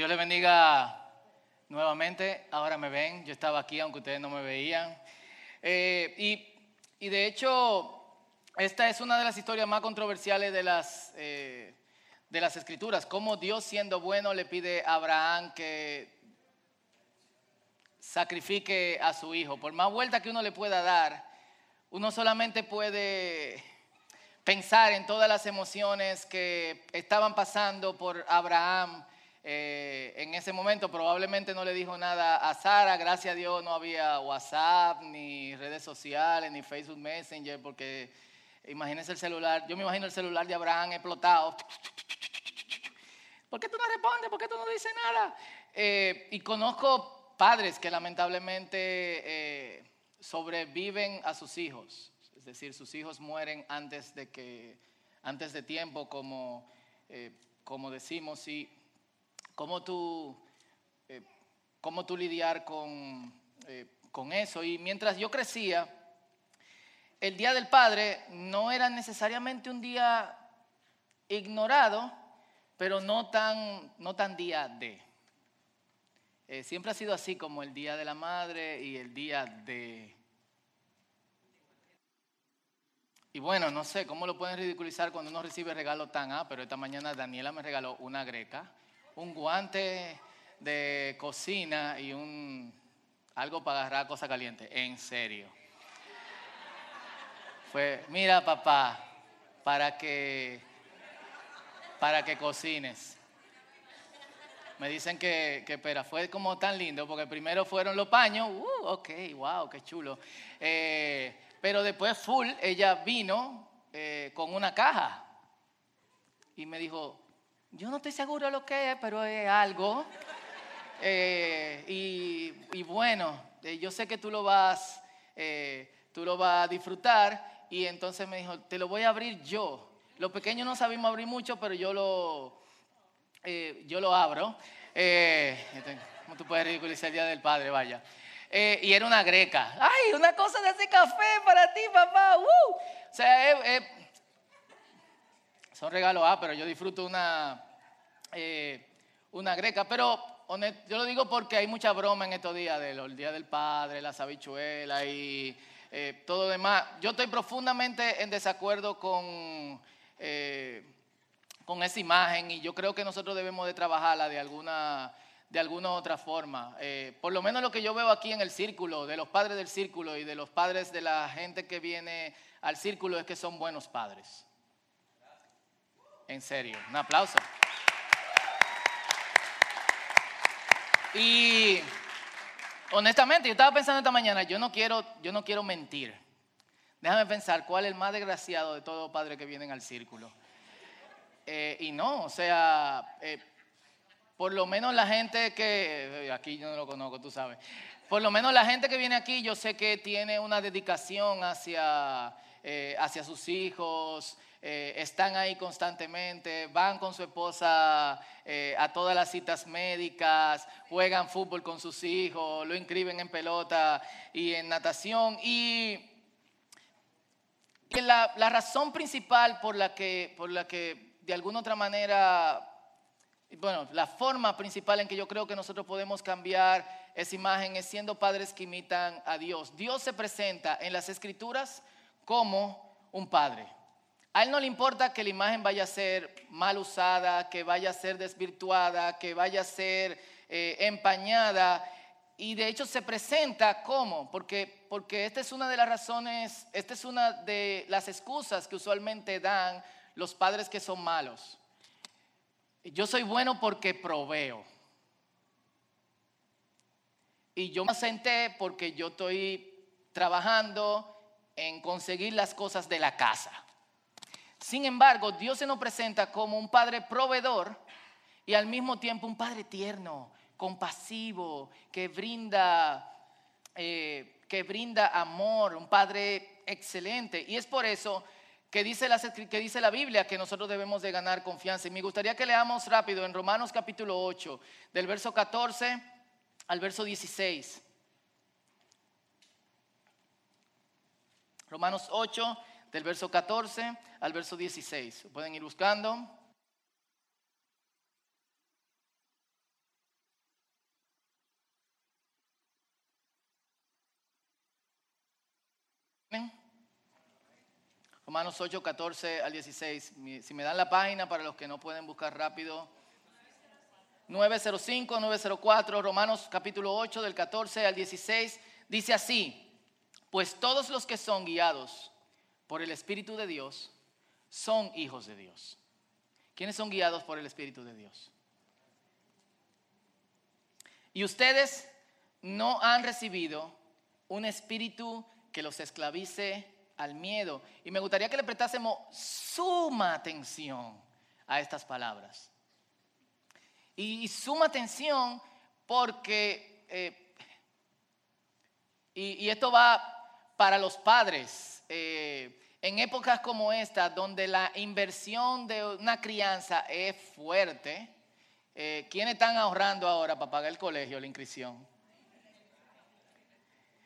Dios le bendiga nuevamente. Ahora me ven, yo estaba aquí aunque ustedes no me veían. Eh, y, de hecho, esta es una de las historias más controversiales de las, eh, de las escrituras. Cómo Dios siendo bueno le pide a Abraham que sacrifique a su hijo. Por más vuelta que uno le pueda dar, uno solamente puede pensar en todas las emociones que estaban pasando por Abraham eh, en ese momento. Probablemente no le dijo nada a Sara, gracias a Dios no había WhatsApp, ni redes sociales, ni Facebook Messenger, porque imagínense el celular, yo me imagino el celular de Abraham explotado. ¿Por qué tú no respondes? ¿Por qué tú no dices nada? Eh, y conozco padres que lamentablemente eh, sobreviven a sus hijos es decir, sus hijos mueren antes de, que, antes de tiempo, como, como decimos, y cómo tú, eh, cómo tú lidiar con, eh, con eso. Y mientras yo crecía, el Día del Padre no era necesariamente un día ignorado, pero no tan, no tan día de. siempre ha sido así como el Día de la Madre y el Día de Y bueno, no sé cómo lo pueden ridiculizar cuando uno recibe regalos tan, ah, pero esta mañana Daniela me regaló una greca, un guante de cocina y un algo para agarrar cosa caliente. En serio. Fue, mira papá, para que para que cocines. Me dicen que, que, espera, fue como tan lindo, porque primero fueron los paños, uh, ok, wow, qué chulo. Eh, pero después full, ella vino eh, con una caja y me dijo, yo no estoy seguro de lo que es, pero es algo. Eh, y, bueno, eh, yo sé que tú lo vas, tú lo vas a disfrutar. Y entonces me dijo, te lo voy a abrir yo. Los pequeños no sabemos abrir mucho, pero yo lo, yo lo abro. ¿Cómo tú puedes ridiculizar el Día del Padre? Vaya. Eh, y era una greca. ¡Ay, una cosa de ese café para ti, papá! ¡Uh! O sea, son regalos, ah, pero yo disfruto una, eh, una greca. Pero yo lo digo porque hay mucha broma en estos días, del Día del Padre, las habichuelas y eh, todo demás. Yo estoy profundamente en desacuerdo con, con esa imagen y yo creo que nosotros debemos de trabajarla de alguna de alguna otra forma. Eh, por lo menos lo que yo veo aquí en el círculo, de los padres del círculo y de los padres de la gente que viene al círculo, es que son buenos padres. En serio, un aplauso. Y honestamente, yo estaba pensando esta mañana, yo no quiero, yo no quiero mentir. Déjame pensar cuál es el más desgraciado de todos los padres que vienen al círculo. Eh, y no, o sea, eh, por lo menos la gente que, eh, aquí yo no lo conozco, tú sabes, por lo menos la gente que viene aquí yo sé que tiene una dedicación hacia, hacia sus hijos, eh, están ahí constantemente, van con su esposa a todas las citas médicas, juegan fútbol con sus hijos, lo inscriben en pelota y en natación. Y la, la razón principal por la, que, por la que de alguna otra manera bueno, la forma principal en que yo creo que nosotros podemos cambiar esa imagen es siendo padres que imitan a Dios. Dios se presenta en las escrituras como un padre. A Él no le importa que la imagen vaya a ser mal usada, que vaya a ser desvirtuada, que vaya a ser eh, empañada. Y de hecho se presenta como, porque, porque esta es una de las razones, esta es una de las excusas que usualmente dan los padres que son malos. Yo soy bueno porque proveo. Y yo me senté porque yo estoy trabajando en conseguir las cosas de la casa. Sin embargo, Dios se nos presenta como un padre proveedor y al mismo tiempo un padre tierno, compasivo, que brinda, eh, que brinda amor, un padre excelente. Y es por eso que dice, la, que dice la Biblia que nosotros debemos de ganar confianza. Y me gustaría que leamos rápido en Romanos capítulo 8, del verso 14 al verso 16. Romanos 8, del verso 14 al verso 16. Pueden ir buscando. Romanos 8, 14 al 16. Si me dan la página para los que no pueden buscar rápido. 905, 904, Romanos capítulo 8 del 14 al 16. Dice así, pues todos los que son guiados por el Espíritu de Dios son hijos de Dios. ¿Quiénes son guiados por el Espíritu de Dios? Y ustedes no han recibido un espíritu que los esclavice al miedo. Y me gustaría que le prestásemos suma atención a estas palabras. Y, suma atención porque, eh, y, esto va para los padres, eh, en épocas como esta, donde la inversión de una crianza es fuerte, eh, ¿quiénes están ahorrando ahora para pagar el colegio, la inscripción?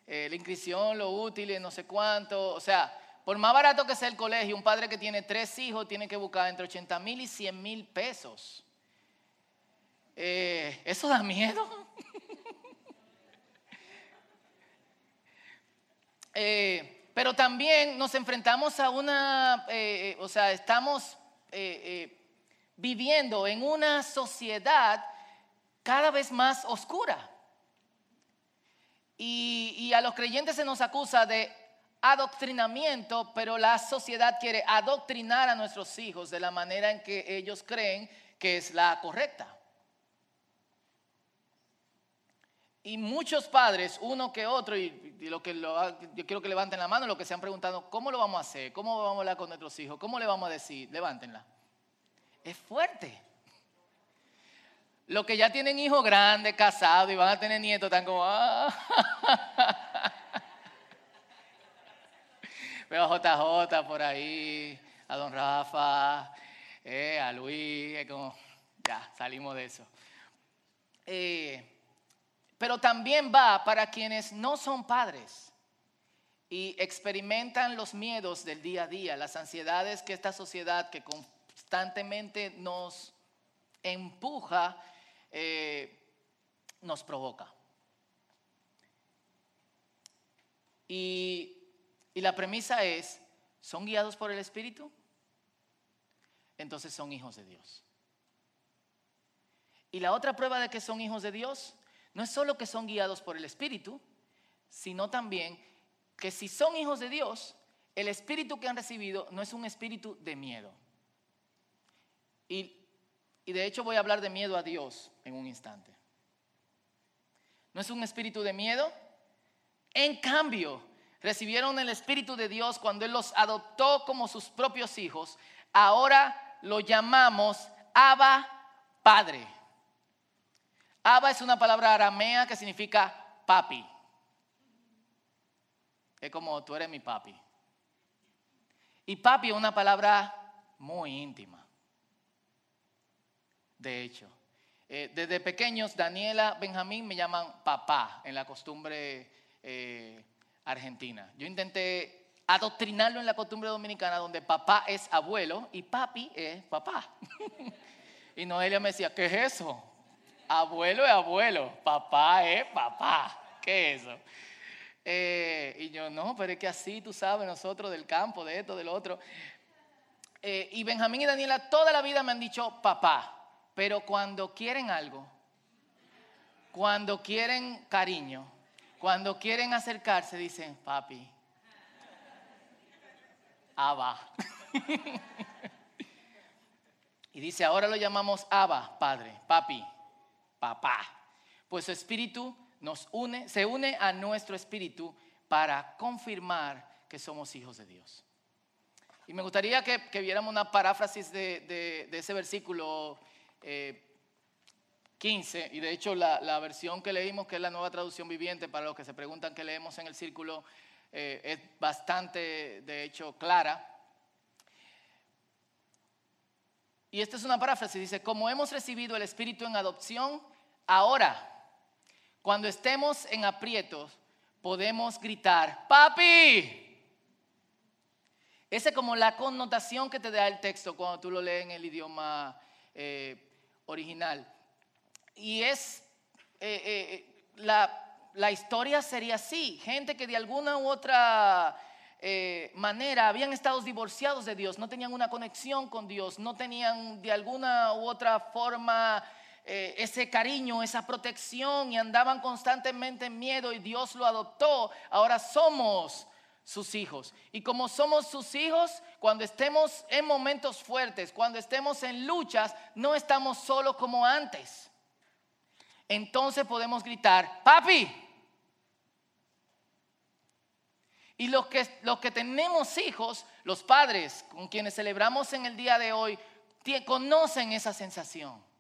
Eh, la inscripción, lo útil, no sé cuánto. O sea, por más barato que sea el colegio, un padre que tiene tres hijos tiene que buscar entre 80 mil y 100 mil pesos. Eh, ¿Eso da miedo? eh, pero también nos enfrentamos a una, eh, eh, o sea, estamos eh, viviendo en una sociedad cada vez más oscura. Y, y, a los creyentes se nos acusa de adoctrinamiento, pero la sociedad quiere adoctrinar a nuestros hijos de la manera en que ellos creen que es la correcta. Y muchos padres, uno que otro, y, lo que yo quiero que levanten la mano, lo que se han preguntado, ¿cómo lo vamos a hacer? ¿Cómo vamos a hablar con nuestros hijos? ¿Cómo le vamos a decir? Levántenla. Es fuerte. Los que ya tienen hijos grandes, casados y van a tener nietos, están como, ah. Veo a JJ por ahí, a don Rafa, eh, a Luis, ya, salimos de eso. Eh, pero también va para quienes no son padres y experimentan los miedos del día a día, las ansiedades que esta sociedad que constantemente nos empuja, eh, nos provoca. Y, y la premisa es, ¿son guiados por el Espíritu? Entonces son hijos de Dios. Y la otra prueba de que son hijos de Dios no es solo que son guiados por el Espíritu, sino también que si son hijos de Dios, el espíritu que han recibido no es un espíritu de miedo. Y, y, de hecho voy a hablar de miedo a Dios en un instante. No es un espíritu de miedo. En cambio, recibieron el espíritu de Dios cuando Él los adoptó como sus propios hijos. Ahora lo llamamos Abba Padre. Abba es una palabra aramea que significa papi. Es como tú eres mi papi. Y papi es una palabra muy íntima. De hecho, eh, desde pequeños, Daniela, Benjamín me llaman papá en la costumbre eh, argentina. Yo intenté adoctrinarlo en la costumbre dominicana donde papá es abuelo y papi es papá. y Noelia me decía, ¿qué es eso? Abuelo es abuelo, papá es papá. ¿Qué es eso? Eh, y yo, no, pero es que así tú sabes, nosotros del campo, de esto, del otro. Eh, y Benjamín y Daniela toda la vida me han dicho papá, pero cuando quieren algo, cuando quieren cariño, cuando quieren acercarse, dicen papi. Abba. y dice, ahora lo llamamos Abba, padre, papi papá. Pues su espíritu nos une, se une a nuestro espíritu para confirmar que somos hijos de Dios. Y me gustaría que, viéramos una paráfrasis de, ese versículo 15, eh, y de hecho la, versión que leímos, que es la nueva traducción viviente, para los que se preguntan qué leemos en el círculo, eh, es bastante, de hecho, clara. Y esta es una paráfrasis, dice, como hemos recibido el Espíritu en adopción, Ahora, cuando estemos en aprietos, podemos gritar, papi. Esa es como la connotación que te da el texto cuando tú lo lees en el idioma eh, original. Y es, eh, eh, la, la, historia sería así, gente que de alguna u otra manera habían estado divorciados de Dios, no tenían una conexión con Dios, no tenían de alguna u otra forma eh, ese cariño, esa protección y andaban constantemente en miedo y Dios lo adoptó. Ahora somos sus hijos. Y como somos sus hijos, cuando estemos en momentos fuertes, cuando estemos en luchas, no estamos solos como antes. Entonces podemos gritar, papi. Y los que, los que tenemos hijos, los padres con quienes celebramos en el día de hoy, conocen esa sensación.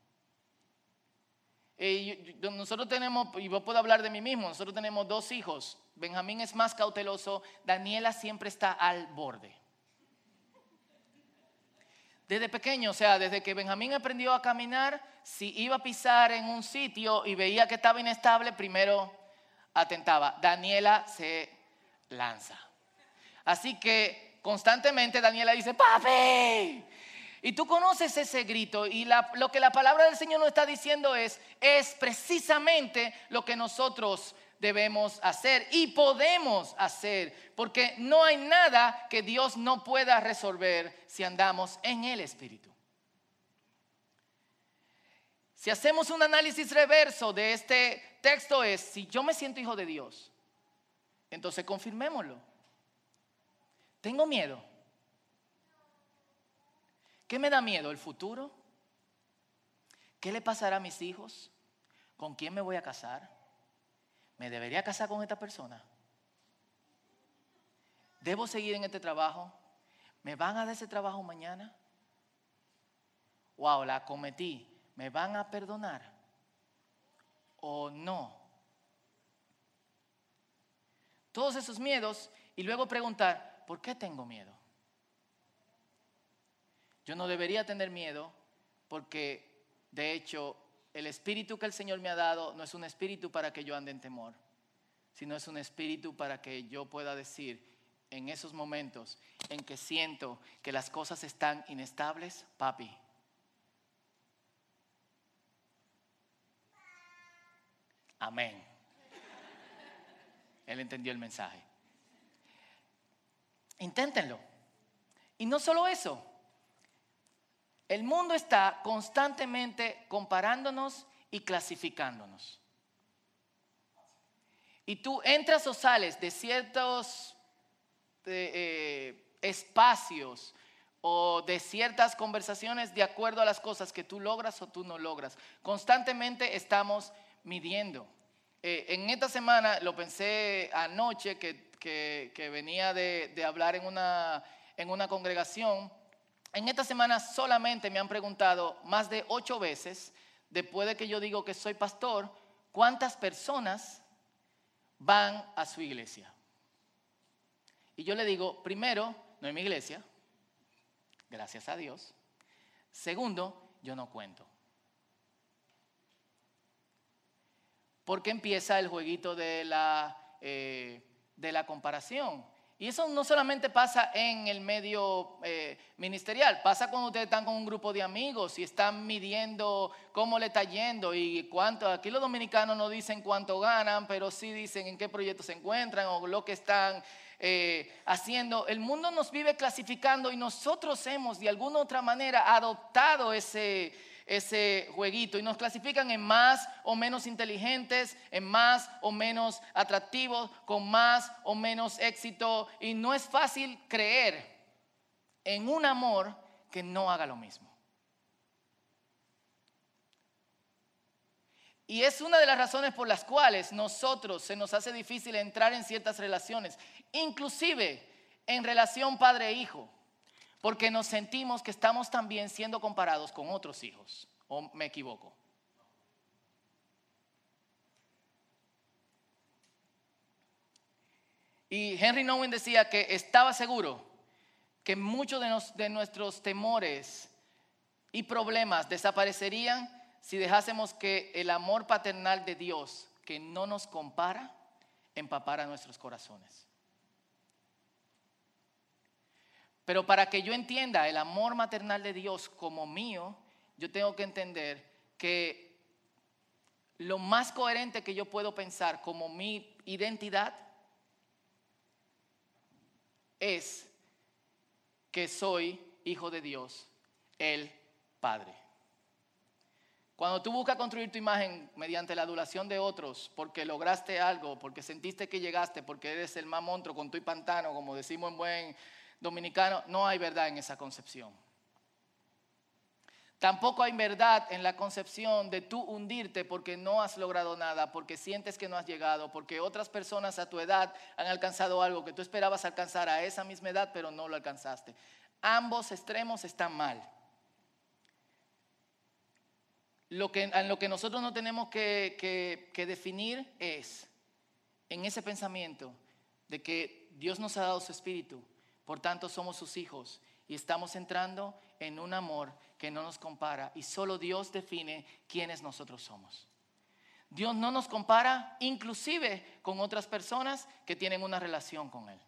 Nosotros tenemos, y yo puedo hablar de mí mismo, nosotros tenemos dos hijos. Benjamín es más cauteloso, Daniela siempre está al borde. Desde pequeño, o sea, desde que Benjamín aprendió a caminar, si iba a pisar en un sitio y veía que estaba inestable, primero atentaba. Daniela se lanza. Así que constantemente Daniela dice, papi, y tú conoces ese grito y lo que la palabra del Señor nos está diciendo es, es precisamente lo que nosotros debemos hacer y podemos hacer, porque no hay nada que Dios no pueda resolver si andamos en el Espíritu. Si hacemos un análisis reverso de este texto es, si yo me siento hijo de Dios, entonces confirmémoslo. Tengo miedo. ¿Qué me da miedo? ¿El futuro? ¿Qué le pasará a mis hijos? ¿Con quién me voy a casar? ¿Me debería casar con esta persona? ¿Debo seguir en este trabajo? ¿Me van a dar ese trabajo mañana? Wow, la cometí. ¿Me van a perdonar? ¿O no? Todos esos miedos y luego preguntar, ¿por qué tengo miedo? Yo no debería tener miedo porque de hecho el espíritu que el Señor me ha dado no es un espíritu para que yo ande en temor, sino es un espíritu para que yo pueda decir en esos momentos en que siento que las cosas están inestables, papi. Amén. Él entendió el mensaje. Inténtenlo. Y no solo eso, el mundo está constantemente comparándonos y clasificándonos. Y tú entras o sales de ciertos eh, espacios o de ciertas conversaciones de acuerdo a las cosas que tú logras o tú no logras. Constantemente estamos midiendo. Eh, en esta semana, lo pensé anoche que, venía de, de, hablar en una, en una congregación, en esta semana solamente me han preguntado más de ocho veces, después de que yo digo que soy pastor, cuántas personas van a su iglesia. Y yo le digo, primero, no es mi iglesia, gracias a Dios. Segundo, yo no cuento. Porque empieza el jueguito de la, eh, de la comparación. Y eso no solamente pasa en el medio eh, ministerial, pasa cuando ustedes están con un grupo de amigos y están midiendo cómo le está yendo y cuánto. Aquí los dominicanos no dicen cuánto ganan, pero sí dicen en qué proyecto se encuentran o lo que están eh, haciendo. El mundo nos vive clasificando y nosotros hemos de alguna u otra manera adoptado ese ese jueguito. Y nos clasifican en más o menos inteligentes, en más o menos atractivos, con más o menos éxito. Y no es fácil creer en un amor que no haga lo mismo. Y es una de las razones por las cuales nosotros se nos hace difícil entrar en ciertas relaciones, inclusive en relación padre-hijo porque nos sentimos que estamos también siendo comparados con otros hijos. ¿O me equivoco? Y Henry Nowen decía que estaba seguro que muchos de, de, nuestros temores y problemas desaparecerían si dejásemos que el amor paternal de Dios, que no nos compara, empapara nuestros corazones. Pero para que yo entienda el amor maternal de Dios como mío, yo tengo que entender que lo más coherente que yo puedo pensar como mi identidad es que soy hijo de Dios, el Padre. Cuando tú buscas construir tu imagen mediante la adulación de otros, porque lograste algo, porque sentiste que llegaste, porque eres el más monstruo con tu y pantano, como decimos en buen dominicano, no hay verdad en esa concepción. Tampoco hay verdad en la concepción de tú hundirte porque no has logrado nada, porque sientes que no has llegado, porque otras personas a tu edad han alcanzado algo que tú esperabas alcanzar a esa misma edad, pero no lo alcanzaste. Ambos extremos están mal. Lo que, en lo que nosotros no tenemos que, que definir es en ese pensamiento de que Dios nos ha dado su espíritu, por tanto somos sus hijos y estamos entrando en un amor que no nos compara y solo Dios define quiénes nosotros somos. Dios no nos compara inclusive con otras personas que tienen una relación con Él.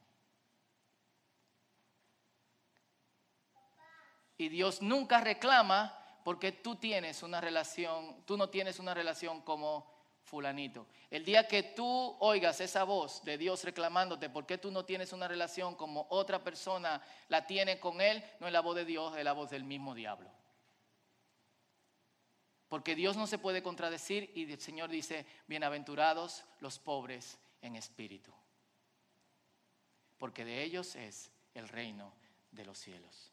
Y Dios nunca reclama porque tú tienes una relación, tú no tienes una relación como fulanito. El día que tú oigas esa voz de Dios reclamándote por qué tú no tienes una relación como otra persona la tiene con Él, no es la voz de Dios, es la voz del mismo diablo. Porque Dios no se puede contradecir y el Señor dice, bienaventurados los pobres en espíritu. Porque de ellos es el reino de los cielos.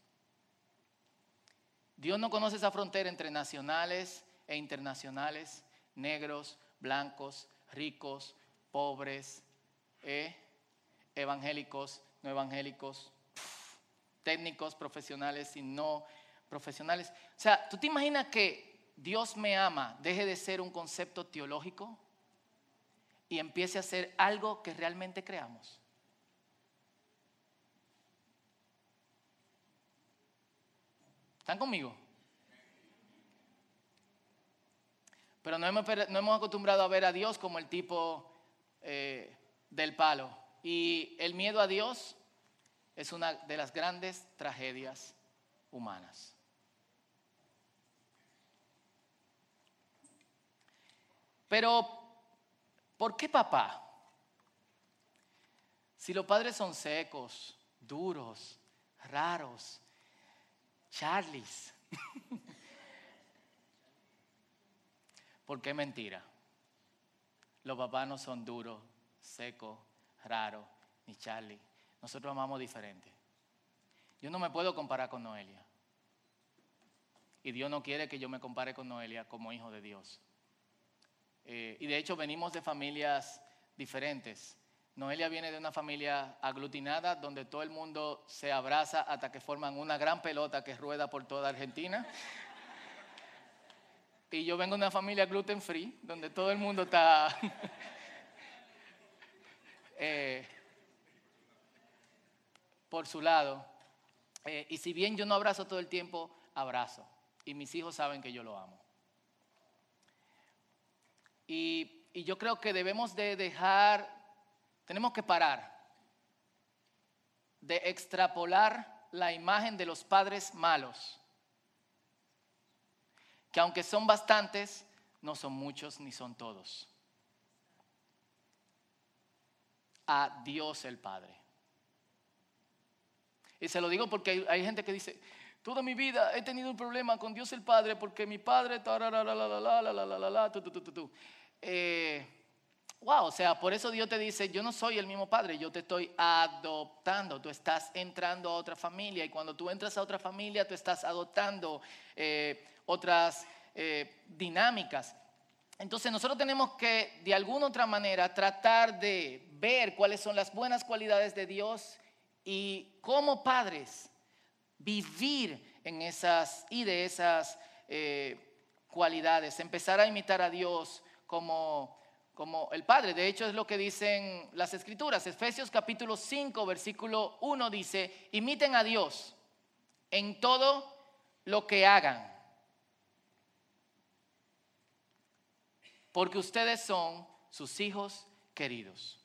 Dios no conoce esa frontera entre nacionales e internacionales, negros, blancos, ricos, pobres, eh, evangélicos, no evangélicos, técnicos, profesionales y no profesionales. O sea, ¿tú te imaginas que Dios me ama deje de ser un concepto teológico y empiece a ser algo que realmente creamos? ¿Están conmigo? Pero no hemos, acostumbrado a ver a Dios como el tipo eh, del palo. Y el miedo a Dios es una de las grandes tragedias humanas. Pero, ¿por qué papá? Si los padres son secos, duros, raros, Charlies. Porque es mentira. Los papás no son duros, secos, raros, ni Charlie. Nosotros amamos diferente. Yo no me puedo comparar con Noelia. Y Dios no quiere que yo me compare con Noelia como hijo de Dios. Eh, y de hecho venimos de familias diferentes. Noelia viene de una familia aglutinada donde todo el mundo se abraza hasta que forman una gran pelota que rueda por toda Argentina. Y yo vengo de una familia gluten free, donde todo el mundo está eh, por su lado. Eh, y si bien yo no abrazo todo el tiempo, abrazo. Y mis hijos saben que yo lo amo. Y, y yo creo que debemos de dejar tenemos que parar de extrapolar la imagen de los padres malos, que aunque son bastantes, no son muchos ni son todos. A Dios el Padre. Y se lo digo porque hay, gente que dice, toda mi vida he tenido un problema con Dios el Padre porque mi padre, wow, o sea, por eso Dios te dice, yo no soy el mismo padre, yo te estoy adoptando, tú estás entrando a otra familia y cuando tú entras a otra familia, tú estás adoptando otras eh, dinámicas. Entonces nosotros tenemos que de alguna otra manera tratar de ver cuáles son las buenas cualidades de Dios y como padres vivir en esas y de esas eh, cualidades, empezar a imitar a Dios como como el Padre. De hecho, es lo que dicen las Escrituras. Efesios capítulo 5, versículo 1 dice, imiten a Dios en todo lo que hagan. Porque ustedes son sus hijos queridos.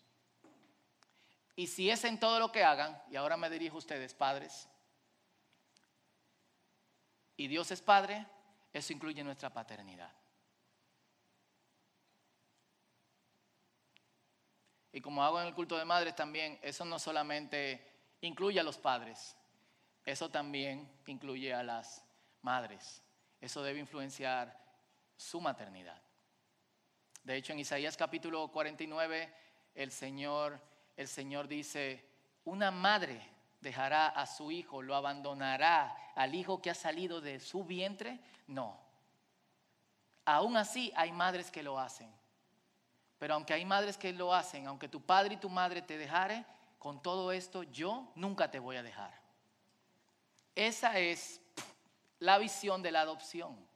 Y si es en todo lo que hagan, y ahora me dirijo a ustedes, padres, y Dios es Padre, eso incluye nuestra paternidad. Y como hago en el culto de madres también, eso no solamente incluye a los padres. Eso también incluye a las madres. Eso debe influenciar su maternidad. De hecho, en Isaías capítulo 49, el Señor, el Señor dice, una madre dejará a su hijo, lo abandonará al hijo que ha salido de su vientre. No. Aún así hay madres que lo hacen. Pero aunque hay madres que lo hacen, aunque tu padre y tu madre te dejare, con todo esto yo nunca te voy a dejar. Esa es la visión de la adopción.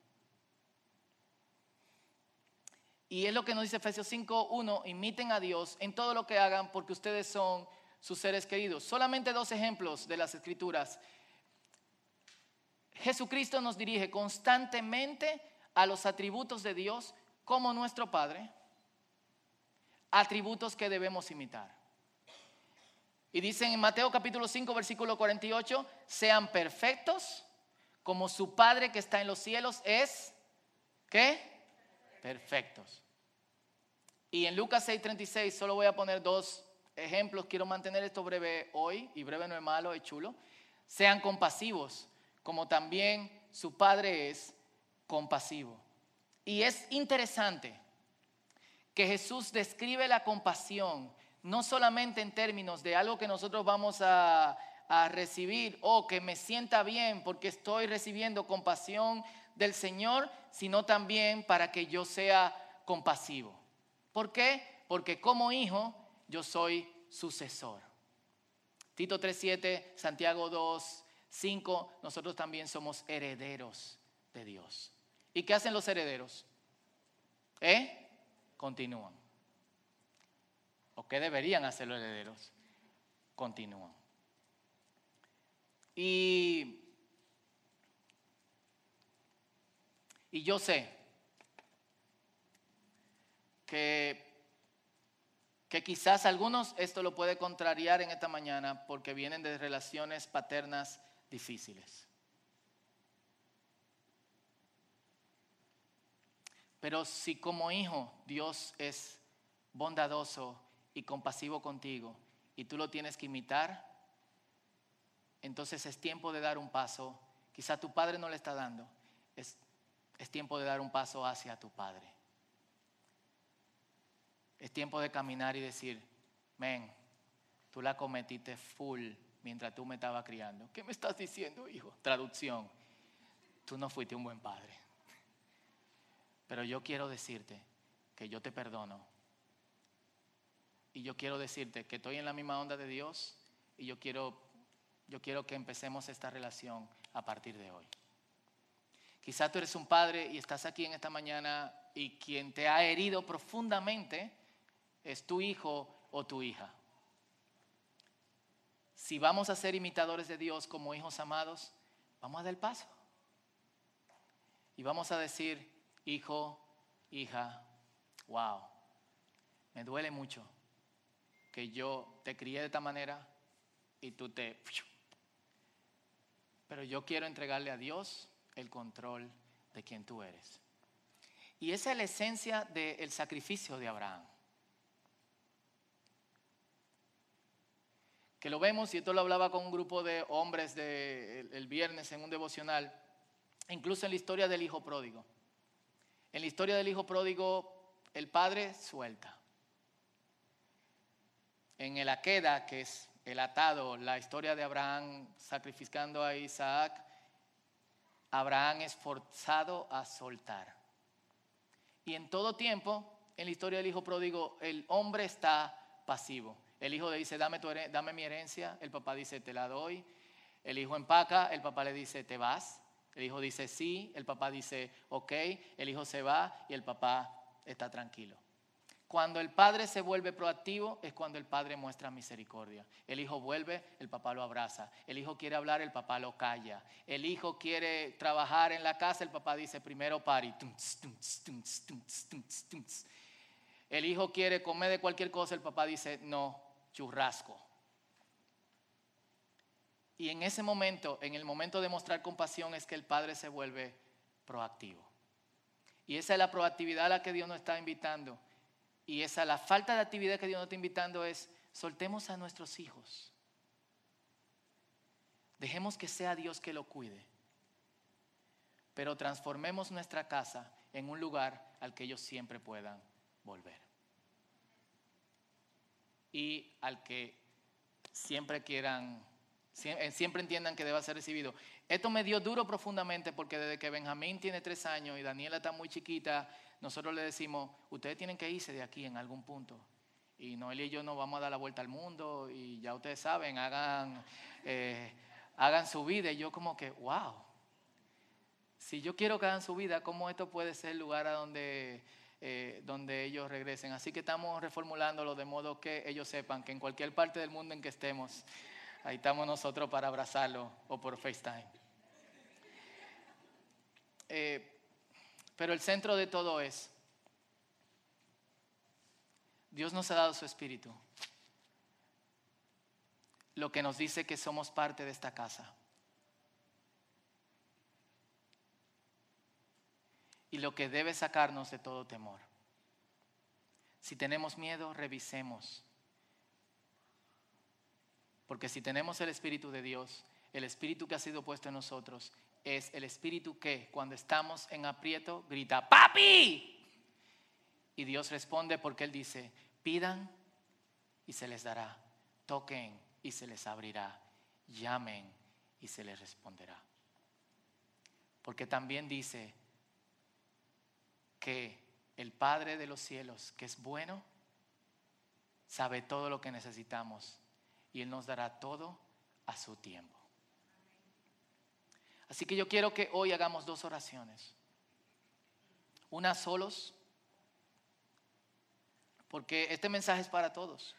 Y es lo que nos dice Efesios 5.1, imiten a Dios en todo lo que hagan porque ustedes son sus seres queridos. Solamente dos ejemplos de las escrituras. Jesucristo nos dirige constantemente a los atributos de Dios como nuestro Padre, atributos que debemos imitar. Y dicen en Mateo capítulo 5, versículo 48, sean perfectos como su Padre que está en los cielos es, ¿qué? Perfectos. Y en Lucas 6:36 solo voy a poner dos ejemplos. Quiero mantener esto breve hoy, y breve no es malo, es chulo. Sean compasivos, como también su Padre es compasivo. Y es interesante que Jesús describe la compasión no solamente en términos de algo que nosotros vamos a, a recibir o que me sienta bien porque estoy recibiendo compasión del Señor, sino también para que yo sea compasivo. ¿Por qué? Porque como hijo yo soy sucesor. Tito 3.7, Santiago 2.5, nosotros también somos herederos de Dios. ¿Y qué hacen los herederos? ¿Eh? Continúan. ¿O qué deberían hacer los herederos? Continúan. Y, y yo sé que, que quizás algunos esto lo puede contrariar en esta mañana porque vienen de relaciones paternas difíciles. Pero si como hijo Dios es bondadoso y compasivo contigo y tú lo tienes que imitar, entonces es tiempo de dar un paso. Quizá tu padre no le está dando. Es tiempo de dar un paso hacia tu padre. Es tiempo de caminar y decir, men, tú la cometiste full mientras tú me estabas criando. ¿Qué me estás diciendo, hijo? Traducción, tú no fuiste un buen padre. Pero yo quiero decirte que yo te perdono. Y yo quiero decirte que estoy en la misma onda de Dios y yo quiero, yo quiero que empecemos esta relación a partir de hoy. Quizás tú eres un padre y estás aquí en esta mañana y quien te ha herido profundamente es tu hijo o tu hija. Si vamos a ser imitadores de Dios como hijos amados, vamos a dar el paso. Y vamos a decir, hijo, hija, wow, me duele mucho que yo te crié de esta manera y tú te... Pero yo quiero entregarle a Dios el control de quien tú eres. Y esa es la esencia del sacrificio de Abraham. que lo vemos, y esto lo hablaba con un grupo de hombres de, el, viernes en un devocional, incluso en la historia del hijo pródigo. En la historia del hijo pródigo, el padre suelta. En el Aqueda, que es el atado, la historia de Abraham sacrificando a Isaac, Abraham es forzado a soltar. Y en todo tiempo, en la historia del hijo pródigo, el hombre está pasivo. El hijo le dice, dame, tu dame mi herencia. El papá dice, te la doy. El hijo empaca, el papá le dice, te vas. El hijo dice, sí. El papá dice, ok. El hijo se va y el papá está tranquilo. Cuando el padre se vuelve proactivo es cuando el padre muestra misericordia. El hijo vuelve, el papá lo abraza. El hijo quiere hablar, el papá lo calla. El hijo quiere trabajar en la casa, el papá dice primero pari. El hijo quiere comer de cualquier cosa, el papá dice no, churrasco. Y en ese momento, en el momento de mostrar compasión, es que el Padre se vuelve proactivo. Y esa es la proactividad a la que Dios nos está invitando. Y esa, la falta de actividad que Dios nos está invitando es, soltemos a nuestros hijos. Dejemos que sea Dios que lo cuide. Pero transformemos nuestra casa en un lugar al que ellos siempre puedan volver. Y al que siempre quieran, eh, siempre entiendan que deba ser recibido. Esto me dio duro profundamente porque desde que Benjamín tiene tres años y Daniela está muy chiquita, nosotros le decimos, ustedes tienen que irse de aquí en algún punto. Y Noelia y yo nos vamos a dar la vuelta al mundo y ya ustedes saben, hagan, eh, hagan su vida. Y yo como que, wow, si yo quiero que hagan su vida, ¿cómo esto puede ser el lugar a donde, eh, donde ellos regresen? Así que estamos reformulándolo de modo que ellos sepan que en cualquier parte del mundo en que estemos, ahí estamos nosotros para abrazarlo o por FaceTime. Eh, pero el centro de todo es, Dios nos ha dado su espíritu, lo que nos dice que somos parte de esta casa. Y lo que debe sacarnos de todo temor. Si tenemos miedo, revisemos. Porque si tenemos el Espíritu de Dios, el Espíritu que ha sido puesto en nosotros, es el espíritu que cuando estamos en aprieto grita, papi. Y Dios responde porque Él dice, pidan y se les dará, toquen y se les abrirá, llamen y se les responderá. Porque también dice que el Padre de los cielos, que es bueno, sabe todo lo que necesitamos y Él nos dará todo a su tiempo. Así que yo quiero que hoy hagamos dos oraciones. Una solos, porque este mensaje es para todos.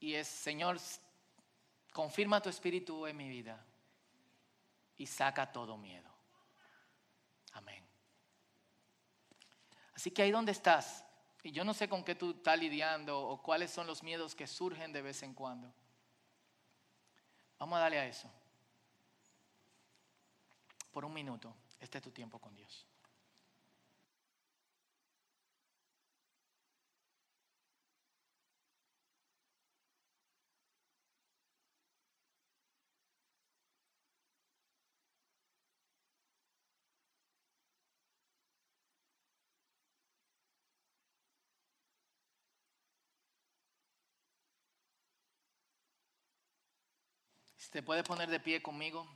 Y es, Señor, confirma tu espíritu en mi vida y saca todo miedo. Amén. Así que ahí donde estás, y yo no sé con qué tú estás lidiando o cuáles son los miedos que surgen de vez en cuando. Vamos a darle a eso. Por un minuto, este es tu tiempo con Dios. ¿Se puede poner de pie conmigo?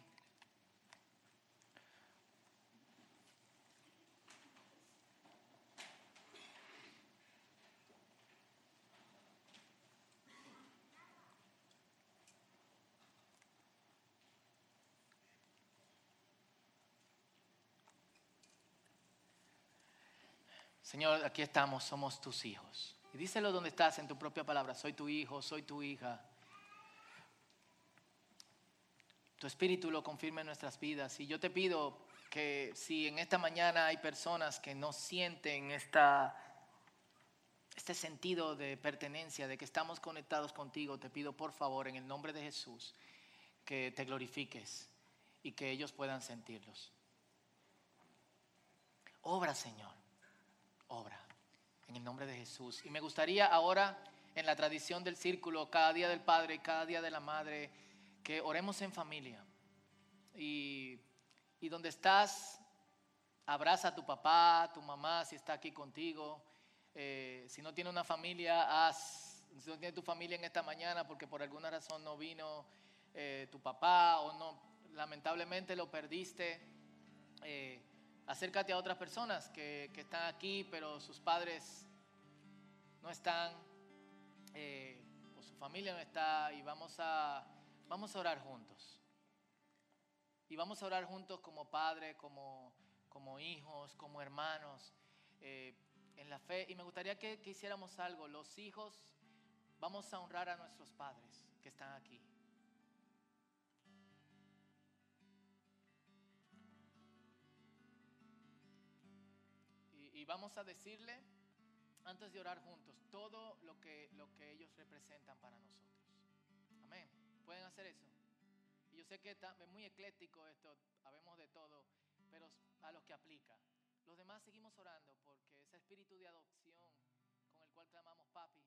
Señor, aquí estamos, somos tus hijos. Y díselo donde estás en tu propia palabra, soy tu hijo, soy tu hija. Tu espíritu lo confirme en nuestras vidas. Y yo te pido que si en esta mañana hay personas que no sienten esta, este sentido de pertenencia, de que estamos conectados contigo, te pido por favor en el nombre de Jesús que te glorifiques y que ellos puedan sentirlos. Obra, Señor, obra, en el nombre de Jesús. Y me gustaría ahora, en la tradición del círculo, cada día del Padre, cada día de la Madre, que oremos en familia. Y, y donde estás, abraza a tu papá, tu mamá, si está aquí contigo. Eh, si no tiene una familia, haz, si no tiene tu familia en esta mañana porque por alguna razón no vino eh, tu papá o no, lamentablemente lo perdiste, eh, acércate a otras personas que, que, están aquí, pero sus padres no están, o su familia no está, y vamos a Vamos a orar juntos. Y vamos a orar juntos como padres, como, como hijos, como hermanos, eh, en la fe. Y me gustaría que, que hiciéramos algo. Los hijos, vamos a honrar a nuestros padres que están aquí. Y, vamos a decirle, antes de orar juntos, todo lo que, lo que ellos representan para nosotros pueden hacer eso. Y yo sé que es muy ecléctico esto, habemos de todo, pero a los que aplica. Los demás seguimos orando porque ese espíritu de adopción con el cual clamamos, papi,